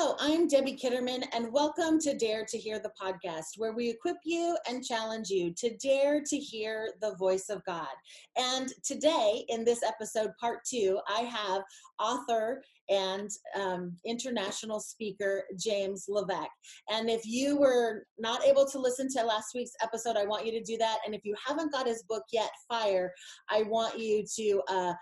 Hello, I'm Debbie Kitterman, and welcome to Dare to Hear the podcast, where we equip you and challenge you to dare to hear the voice of God. And today, in this episode, part two, I have author and um, international speaker James Levesque. And if you were not able to listen to last week's episode, I want you to do that. And if you haven't got his book yet, Fire, I want you to. Uh,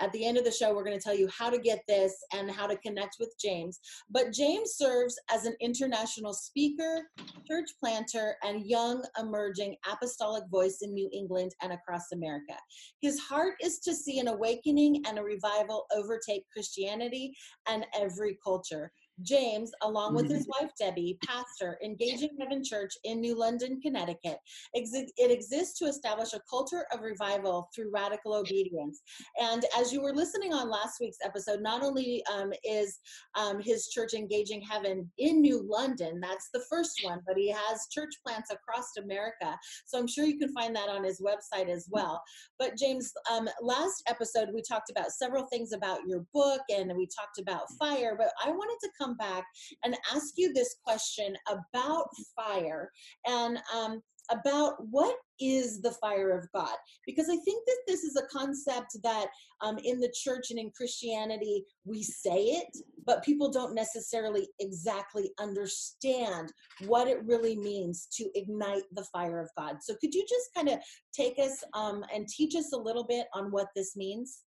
at the end of the show, we're going to tell you how to get this and how to connect with James. But James serves as an international speaker, church planter, and young emerging apostolic voice in New England and across America. His heart is to see an awakening and a revival overtake Christianity and every culture. James, along with his mm-hmm. wife Debbie, pastor, Engaging Heaven Church in New London, Connecticut. It exists to establish a culture of revival through radical obedience. And as you were listening on last week's episode, not only um, is um, his church Engaging Heaven in New London, that's the first one, but he has church plants across America. So I'm sure you can find that on his website as well. But James, um, last episode we talked about several things about your book and we talked about fire, but I wanted to come come back and ask you this question about fire and um, about what is the fire of God. Because I think that this is a concept that um, in the church and in Christianity, we say it, but people don't necessarily exactly understand what it really means to ignite the fire of God. So could you just kind of take us um, and teach us a little bit on what this means?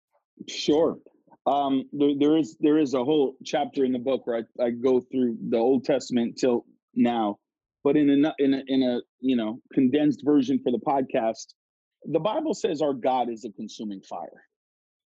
Sure. Um, there, there is there is a whole chapter in the book where I, I go through the Old Testament till now, but in a in a in a you know condensed version for the podcast, the Bible says our God is a consuming fire,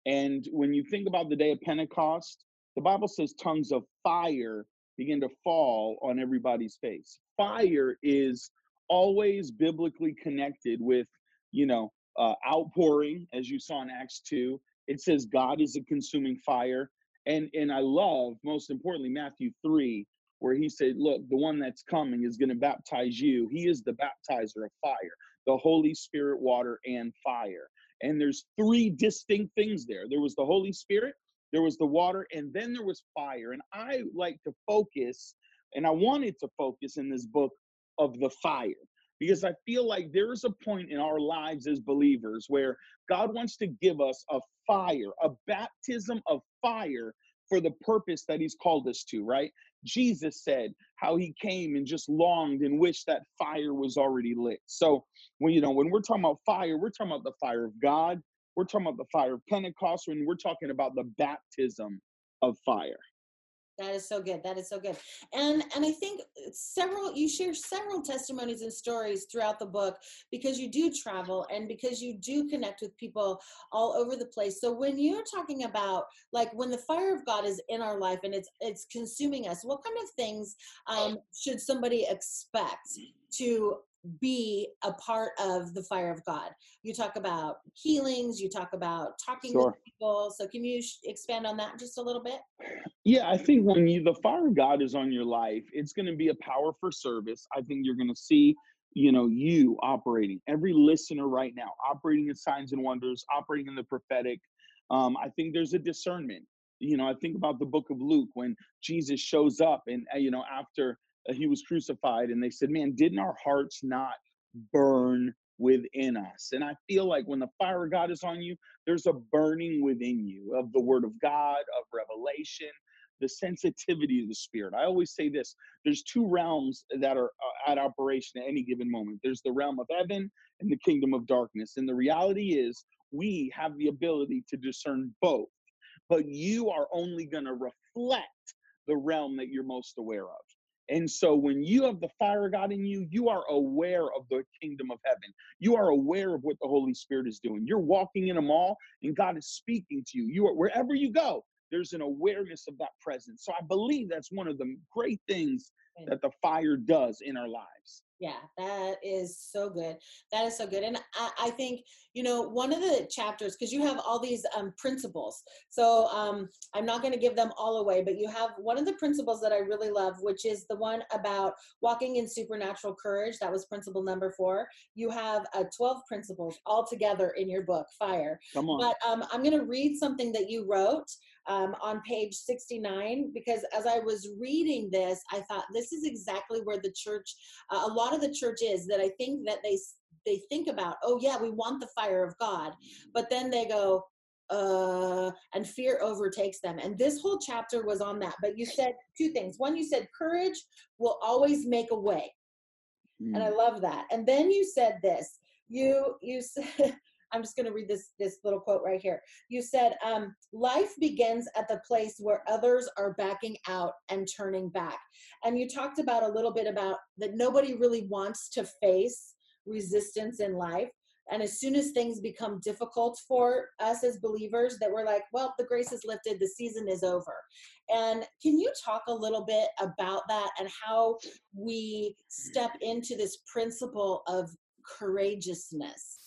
and when you think about the day of Pentecost, the Bible says tongues of fire begin to fall on everybody's face. Fire is always biblically connected with you know uh, outpouring, as you saw in Acts two it says God is a consuming fire. And and I love most importantly Matthew 3 where he said, look, the one that's coming is going to baptize you. He is the baptizer of fire, the Holy Spirit, water and fire. And there's three distinct things there. There was the Holy Spirit, there was the water, and then there was fire. And I like to focus and I wanted to focus in this book of the fire because I feel like there is a point in our lives as believers where God wants to give us a fire, a baptism of fire for the purpose that He's called us to, right? Jesus said how He came and just longed and wished that fire was already lit. So, when you know, when we're talking about fire, we're talking about the fire of God, we're talking about the fire of Pentecost, when we're talking about the baptism of fire. That is so good. That is so good. And and I think several you share several testimonies and stories throughout the book because you do travel and because you do connect with people all over the place. So when you're talking about like when the fire of God is in our life and it's it's consuming us, what kind of things um, should somebody expect to be a part of the fire of God. You talk about healings, you talk about talking sure. with people. So, can you sh- expand on that just a little bit? Yeah, I think when you the fire of God is on your life, it's going to be a power for service. I think you're going to see, you know, you operating every listener right now, operating in signs and wonders, operating in the prophetic. Um, I think there's a discernment. You know, I think about the book of Luke when Jesus shows up and uh, you know after he was crucified and they said man didn't our hearts not burn within us? And i feel like when the fire of god is on you there's a burning within you of the word of god of revelation the sensitivity of the spirit. I always say this there's two realms that are uh, at operation at any given moment. There's the realm of heaven and the kingdom of darkness and the reality is we have the ability to discern both but you are only going to reflect the realm that you're most aware of and so when you have the fire of God in you, you are aware of the kingdom of heaven. You are aware of what the Holy Spirit is doing. You're walking in a mall and God is speaking to you. You are wherever you go, there's an awareness of that presence. So I believe that's one of the great things that the fire does in our lives. Yeah, that is so good. That is so good. And I, I think, you know, one of the chapters, because you have all these um, principles. So um, I'm not going to give them all away, but you have one of the principles that I really love, which is the one about walking in supernatural courage. That was principle number four. You have uh, 12 principles all together in your book, Fire. Come on. But um, I'm going to read something that you wrote um, on page 69 because as I was reading this, I thought this is exactly where the church, uh, a lot of the church is that I think that they they think about, oh yeah, we want the fire of God, but then they go, uh, and fear overtakes them. And this whole chapter was on that. But you said two things. One, you said courage will always make a way, mm. and I mm. love that. And then you said this. You you said. I'm just going to read this this little quote right here. You said, um, "Life begins at the place where others are backing out and turning back." And you talked about a little bit about that nobody really wants to face resistance in life, and as soon as things become difficult for us as believers that we're like well the grace is lifted the season is over and can you talk a little bit about that and how we step into this principle of courageousness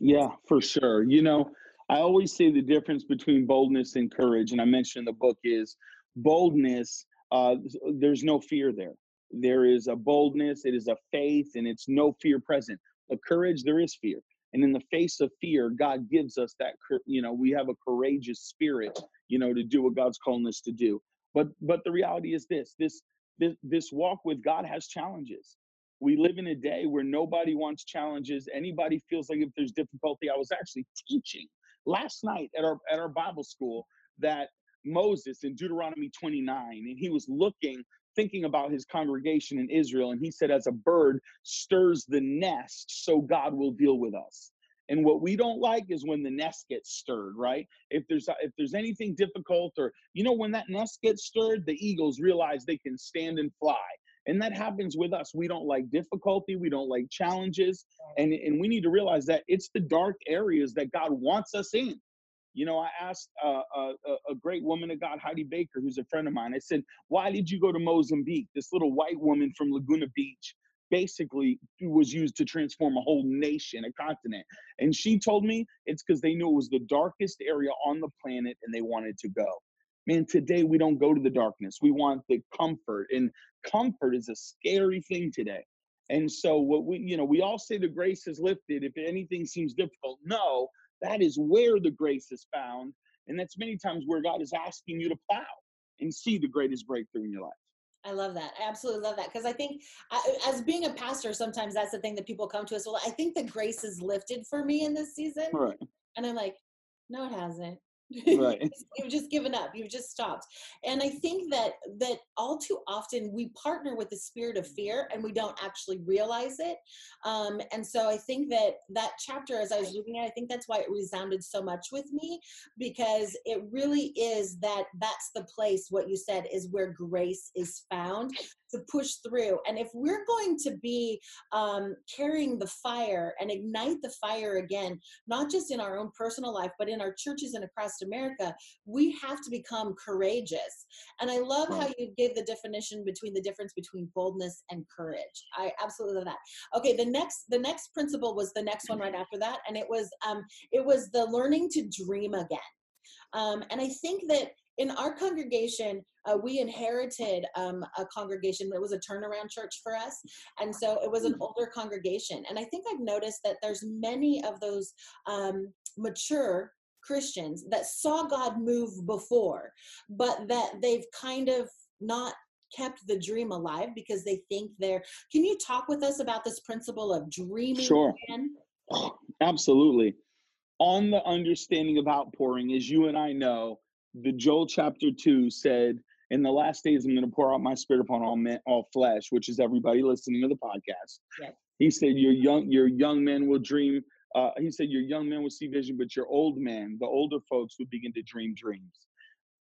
yeah for sure. You know i always say the difference between boldness and courage and i mentioned in the book is boldness uh, there's no fear there. There is a boldness it is a faith and it's no fear present. A courage there is fear and in the face of fear god gives us that you know we have a courageous spirit you know to do what god's calling us to do. But but the reality is this this this, this walk with god has challenges we live in a day where nobody wants challenges anybody feels like if there's difficulty i was actually teaching last night at our at our bible school that moses in deuteronomy 29 and he was looking thinking about his congregation in Israel, and he said, As a bird stirs the nest, so God will deal with us. And what we don't like is when the nest gets stirred, right? If there's if there's anything difficult, or you know, when that nest gets stirred, the eagles realize they can stand and fly. And that happens with us. We don't like difficulty, we don't like challenges. And, and we need to realize that it's the dark areas that God wants us in. You know, I asked uh, a, a, great woman of God, Heidi Baker, who's a friend of mine. I said, "Why did you go to Mozambique? This little white woman from Laguna Beach." basically was used to transform a whole nation, a continent. And she told me it's because they knew it was the darkest area on the planet and they wanted to go. Man, today we don't go to the darkness. We want the comfort. And comfort is a scary thing today. And so what we, you know, we all say the grace is lifted if anything seems difficult. No, that is where the grace is found. And that's many times where God is asking you to plow and see the greatest breakthrough in your life. I love that. I absolutely love that because I think, I, as being a pastor, sometimes that's the thing that people come to us. Well, I think the grace is lifted for me in this season, right. and I'm like, no, it hasn't. Right. you've just given up. You've just stopped. And I think that that all too often we partner with the spirit of fear and we don't actually realize it. Um, and so I think that that chapter, as I was reading it, I think that's why it resounded so much with me because it really is that that's the place. What you said is where grace is found to push through. And if we're going to be um, carrying the fire and ignite the fire again, not just in our own personal life, but in our churches and across America, we have to become courageous. And I love how you gave the definition between the difference between boldness and courage. I absolutely love that. Okay, the next the next principle was the next one right after that, and it was um, it was the learning to dream again. Um, and I think that in our congregation, uh, we inherited um, a congregation that was a turnaround church for us, and so it was an hmm. older congregation. And I think I've noticed that there's many of those um, mature Christians that saw God move before, but that they've kind of not kept the dream alive because they think they're. Can you talk with us about this principle of dreaming? Sure. Again? Absolutely. On the understanding of outpouring, as you and I know, the Joel chapter 2 said, In the last days, I'm going to pour out my spirit upon all men, all flesh, which is everybody listening to the podcast. Yes. He said, Your young, your young men will dream. Uh, he said, Your young men will see vision, but your old men, the older folks, would begin to dream dreams.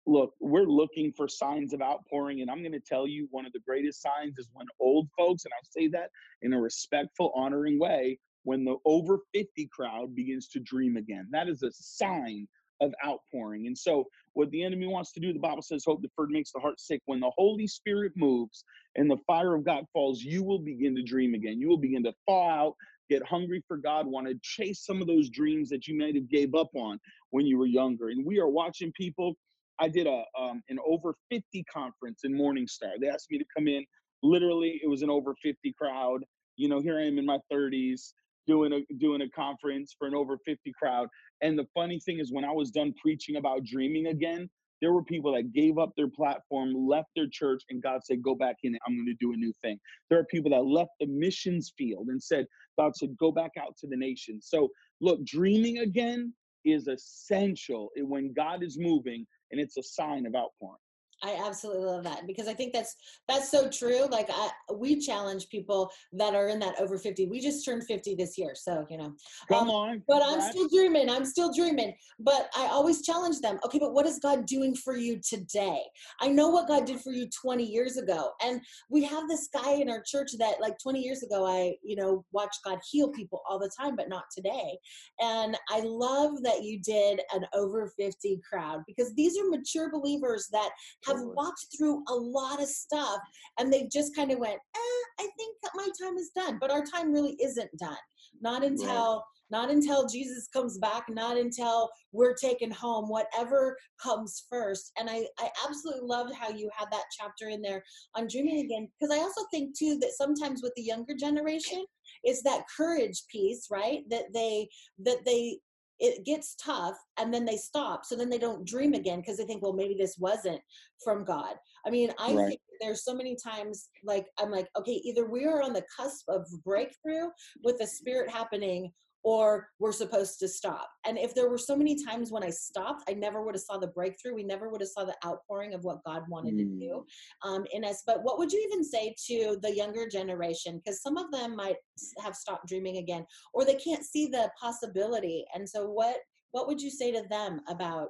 Look, we're looking for signs of outpouring, and I'm going to tell you one of the greatest signs is when old folks, and I say that in a respectful, honoring way, when the over 50 crowd begins to dream again. That is a sign of outpouring. And so, what the enemy wants to do, the Bible says, hope deferred makes the heart sick. When the Holy Spirit moves and the fire of God falls, you will begin to dream again. You will begin to thaw out, get hungry for God, want to chase some of those dreams that you might have gave up on when you were younger. And we are watching people. I did a um, an over 50 conference in Morningstar. They asked me to come in. Literally, it was an over 50 crowd. You know, here I am in my 30s doing a doing a conference for an over 50 crowd and the funny thing is when i was done preaching about dreaming again There were people that gave up their platform, left their church, and God said, Go back in, I'm going to do a new thing. There are people that left the missions field and said, God said, Go back out to the nation. So, look, dreaming again is essential eh, when God is moving, and it's a sign of outpouring. I absolutely love that because I think that's that's so true. Like I, we challenge people that are in that over 50. We just turned 50 this year, so you know. Come um, on. But I'm still dreaming. I'm still dreaming. But I always challenge them. Okay, but what is God doing for you today? I know what God did for you 20 years ago. And we have this guy in our church that like 20 years ago I, you know, watched God heal people all the time, but not today. And I love that you did an over 50 crowd because these are mature believers that have have walked through a lot of stuff and they've just kind of went, eh, I think that my time is done. But our time really isn't done. Not until right. not until Jesus comes back, not until we're taken home, whatever comes first. And I, I absolutely loved how you had that chapter in there on dreaming again. Because I also think too that sometimes with the younger generation, is that courage piece, right? That they that they it gets tough and then they stop so then they don't dream again because they think well maybe this wasn't from god i mean i right. think there's so many times like i'm like okay either we are on the cusp of breakthrough with the spirit happening or we're supposed to stop. And if there were so many times when I stopped, I never would have saw the breakthrough. We never would have saw the outpouring of what God wanted mm. to do mm. um, in us. But what would you even say to the younger generation? Because some of them might have stopped dreaming again, or they can't see the possibility. And so, what what would you say to them about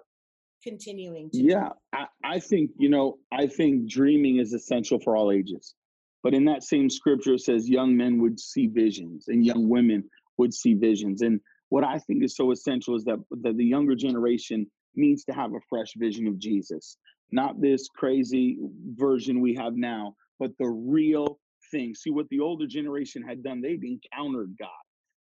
continuing to? Yeah, I, I think you know, I think dreaming is essential for all ages. But in that same scripture, it says young men would see visions and young women would see visions. And what I think is so essential is that, that the younger generation needs to have a fresh vision of Jesus, not this crazy version we have now, but the real thing. See what the older generation had done, they've encountered God.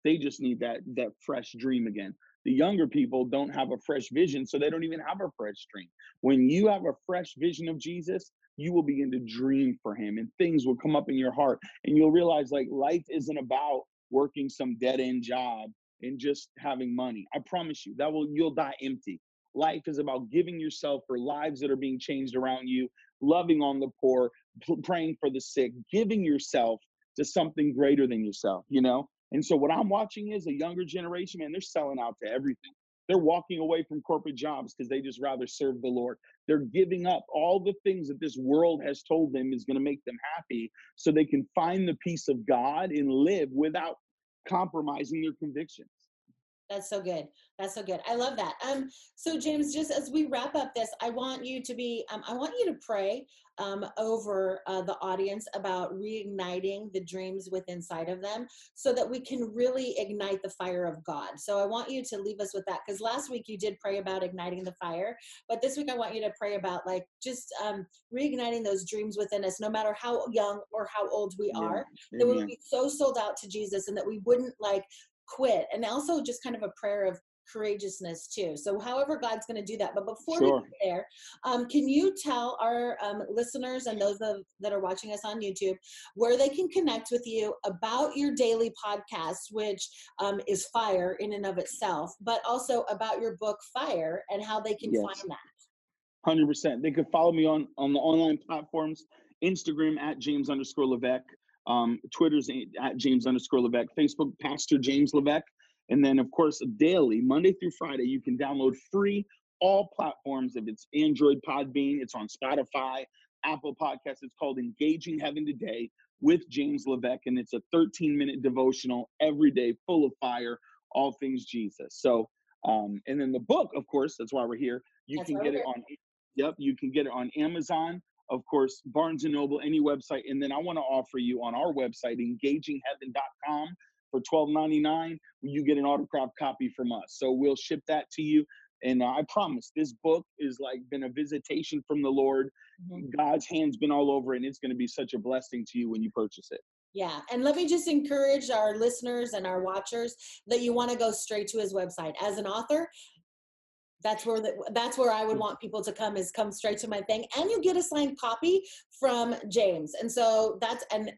They just need that that fresh dream again. The younger people don't have a fresh vision, so they don't even have a fresh dream. When you have a fresh vision of Jesus, you will begin to dream for him and things will come up in your heart and you'll realize like life isn't about working some dead end job and just having money. I promise you that will you'll die empty. Life is about giving yourself for lives that are being changed around you, loving on the poor, praying for the sick, giving yourself to something greater than yourself, you know? And so what I'm watching is a younger generation, man, they're selling out to everything. They're walking away from corporate jobs because they just rather serve the Lord. They're giving up all the things that this world has told them is going to make them happy so they can find the peace of God and live without compromising their convictions. That's so good. That's so good. I love that. Um, so James, just as we wrap up this, I want you to be, um, I want you to pray um, over uh, the audience about reigniting the dreams within inside of them, so that we can really ignite the fire of God. So I want you to leave us with that, because last week you did pray about igniting the fire, but this week I want you to pray about like just um, reigniting those dreams within us, no matter how young or how old we are, yeah. that we would be so sold out to Jesus, and that we wouldn't like quit and also just kind of a prayer of courageousness too so however god's going to do that but before sure. we get there um, can you tell our um, listeners and those of, that are watching us on youtube where they can connect with you about your daily podcast which um, is fire in and of itself but also about your book fire and how they can yes. find that 100% they could follow me on on the online platforms instagram at james underscore levesque um, Twitter's at James underscore Levesque, Facebook, Pastor James Levesque. And then, of course, daily, Monday through Friday, you can download free all platforms. If it's Android Podbean, it's on Spotify, Apple Podcasts. It's called Engaging Heaven Today with James Levesque. And it's a 13 minute devotional every day, full of fire, all things Jesus. So, um, and then the book, of course, that's why we're here. You that's can get it on, yep, you can get it on Amazon of course, Barnes and Noble, any website. And then I want to offer you on our website, engagingheaven.com for $12.99. You get an autographed copy from us. So we'll ship that to you. And uh, I promise this book is like been a visitation from the Lord. Mm-hmm. God's hand's been all over it, and it's going to be such a blessing to you when you purchase it. Yeah. And let me just encourage our listeners and our watchers that you want to go straight to his website. As an author, that's where the, that's where I would want people to come is come straight to my thing, and you get a signed copy from James. And so that's and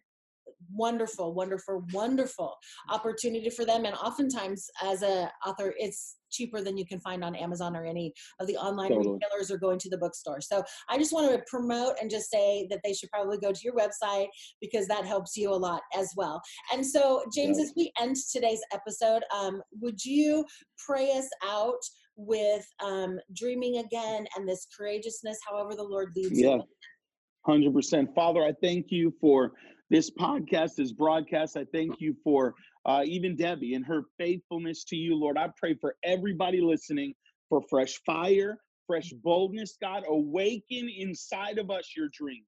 wonderful wonderful wonderful opportunity for them and oftentimes as a author it's cheaper than you can find on amazon or any of the online totally. retailers or going to the bookstore so i just want to promote and just say that they should probably go to your website because that helps you a lot as well and so james yes. as we end today's episode um, would you pray us out with um, dreaming again and this courageousness however the lord leads yeah. you 100% father i thank you for this podcast, this broadcast. I thank you for uh, even Debbie and her faithfulness to you, Lord. I pray for everybody listening for fresh fire, fresh boldness, God. Awaken inside of us your dreams.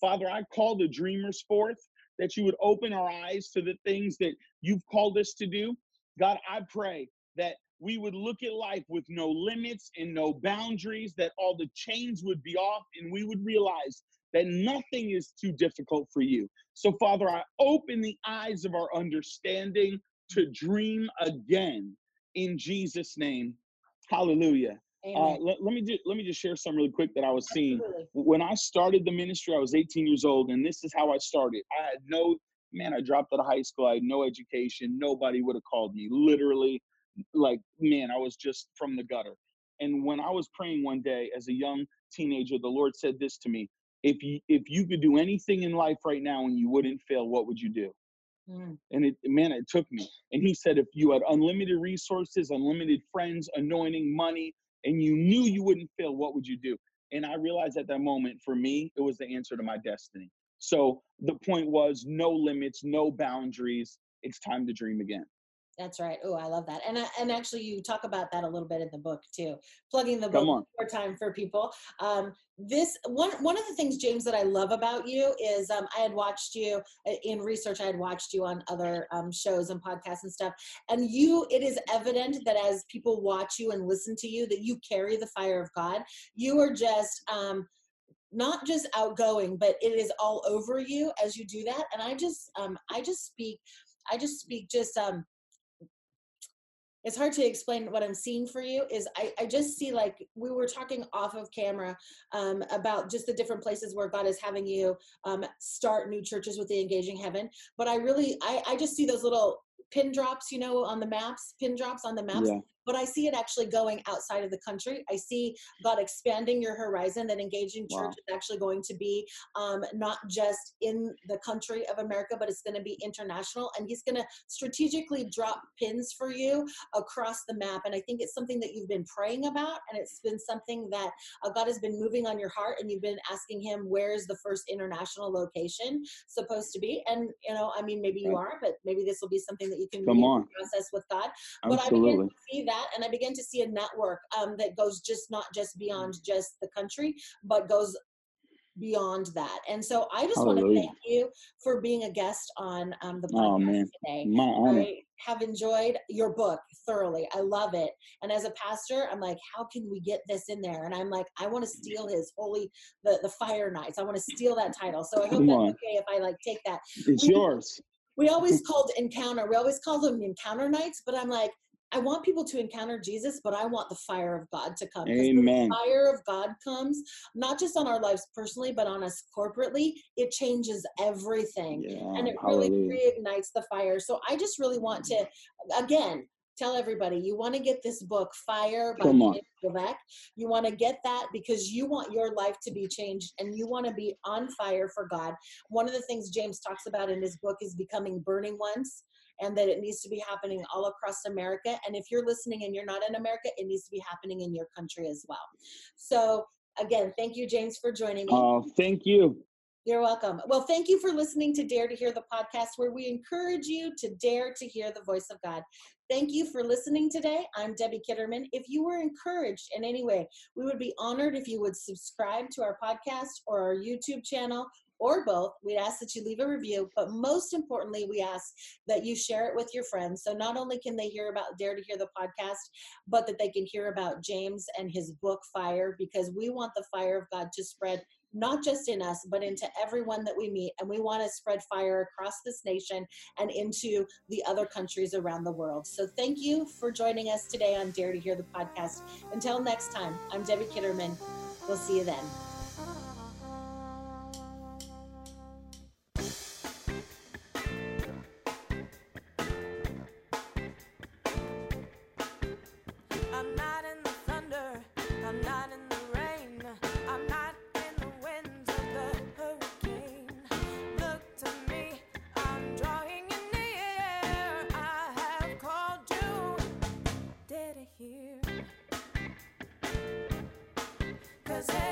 Father, I call the dreamers forth that you would open our eyes to the things that you've called us to do. God, I pray that we would look at life with no limits and no boundaries, that all the chains would be off, and we would realize that nothing is too difficult for you. So, Father, I open the eyes of our understanding to dream again in Jesus' name. Hallelujah. Uh, let, let, me just let me just share some really quick that I was seeing when I started the ministry. I was 18 years old, and this is how I started. I had no man. I dropped out of high school. I had no education. Nobody would have called me. Literally, like man, I was just from the gutter. And when I was praying one day as a young teenager, the Lord said this to me: if you if you could do anything in life right now and you wouldn't fail, what would you do? Mm. And it man, it took me. And he said, if you had unlimited resources, unlimited friends, anointing, money, and you knew you wouldn't fail, what would you do? And I realized at that moment, for me, it was the answer to my destiny. So the point was no limits, no boundaries. It's time to dream again. That's right. Oh, I love that. And and actually, you talk about that a little bit in the book too. Plugging the book more time for people. Um, this one one of the things, James, that I love about you is um, I had watched you uh, in research. I had watched you on other um, shows and podcasts and stuff. And you, it is evident that as people watch you and listen to you, that you carry the fire of God. You are just. Um, not just outgoing but it is all over you as you do that and i just um i just speak i just speak just um it's hard to explain what I'm seeing for you is I, I just see like we were talking off of camera um, about just the different places where God is having you um, start new churches with the engaging heaven. But I really I, I just see those little pin drops, you know, on the maps, pin drops on the maps. Yeah but I see it actually going outside of the country. I see God expanding your horizon, that engaging church wow. is actually going to be um, not just in the country of America, but it's going to be international. And He's going to strategically drop pins for you across the map. And I think it's something that you've been praying about, and it's been something that uh, God has been moving on your heart, and you've been asking Him, where's the first international location supposed to be? And, you know, I mean, maybe you are, but maybe this will be something that you can Come on. process with God. Absolutely. But I begin to see that and i begin to see a network um, that goes just not just beyond just the country but goes beyond that. And so i just want to thank you for being a guest on um, the oh, podcast oh, today. My honor. i have enjoyed your book thoroughly. I love it. And as a pastor i'm like how can we get this in there? And i'm like i want to steal his holy the, the fire nights i want to steal that title. So i hope Come that's on. okay if i like take that. It's we, yours. we always called encounter we always called them encounter nights but i'm like I want people to encounter Jesus, but I want the fire of God to come. Amen. The fire of God comes not just on our lives personally, but on us corporately. It changes everything, yeah, and it really reignites the fire. So I just really want to, again, tell everybody you want to get this book, Fire by Levesque. You want to get that because you want your life to be changed and you want to be on fire for God. One of the things James talks about in his book is becoming burning ones and that it needs to be happening all across America. And if you're listening and you're not in America, it needs to be happening in your country as well. So, again, thank you, James, for joining me. Oh, thank you. You're welcome. Well, thank you for listening to Dare to Hear the podcast, where we encourage you to dare to hear the voice of God. Thank you for listening today. I'm Debbie Kitterman. If you were encouraged in any way, we would be honored if you would subscribe to our podcast or our YouTube channel or both, we'd ask that you leave a review, but most importantly, we ask that you share it with your friends. So not only can they hear about Dare to Hear the podcast, but that they can hear about James and his book, Fire, because we want the fire of God to spread not just in us, but into everyone that we meet. And we want to spread fire across this nation and into the other countries around the world. So thank you for joining us today on Dare to Hear the podcast. Until next time, I'm Debbie Kitterman. We'll see you then. Shadows